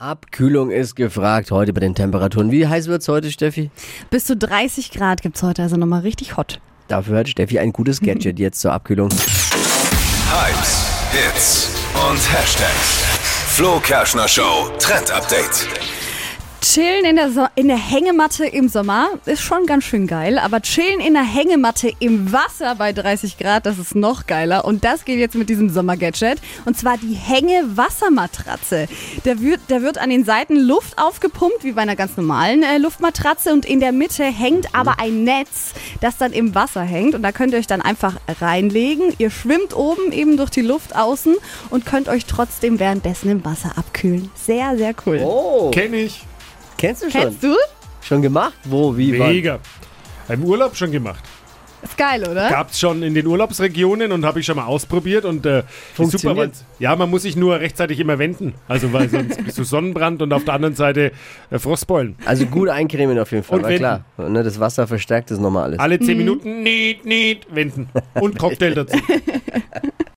Abkühlung ist gefragt heute bei den Temperaturen. Wie heiß wird's heute, Steffi? Bis zu 30 Grad gibt's heute, also nochmal richtig hot. Dafür hat Steffi ein gutes Gadget jetzt zur Abkühlung. Hypes, Hits und Hashtags. Flo Kerschner Show Trend Update. Chillen in der, so in der Hängematte im Sommer ist schon ganz schön geil, aber chillen in der Hängematte im Wasser bei 30 Grad, das ist noch geiler. Und das geht jetzt mit diesem Sommergadget. Und zwar die Hänge-Wassermatratze. Da wird, da wird an den Seiten Luft aufgepumpt, wie bei einer ganz normalen äh, Luftmatratze. Und in der Mitte hängt aber ein Netz, das dann im Wasser hängt. Und da könnt ihr euch dann einfach reinlegen. Ihr schwimmt oben eben durch die Luft außen und könnt euch trotzdem währenddessen im Wasser abkühlen. Sehr, sehr cool. Oh, Kenn ich. Kennst du schon? Kennst du? Schon gemacht? Wo, wie, wann? Mega. Im Urlaub schon gemacht. Ist geil, oder? Gab's schon in den Urlaubsregionen und habe ich schon mal ausprobiert und äh, Funktioniert? weil- Ja, man muss sich nur rechtzeitig immer wenden. Also weil sonst bist du Sonnenbrand und auf der anderen Seite äh, Frostbeulen. Also gut eincremen auf jeden Fall. Und Na klar. Ne, das Wasser verstärkt das nochmal alles. Alle zehn Minuten, niet, niet, wenden. Und Cocktail dazu.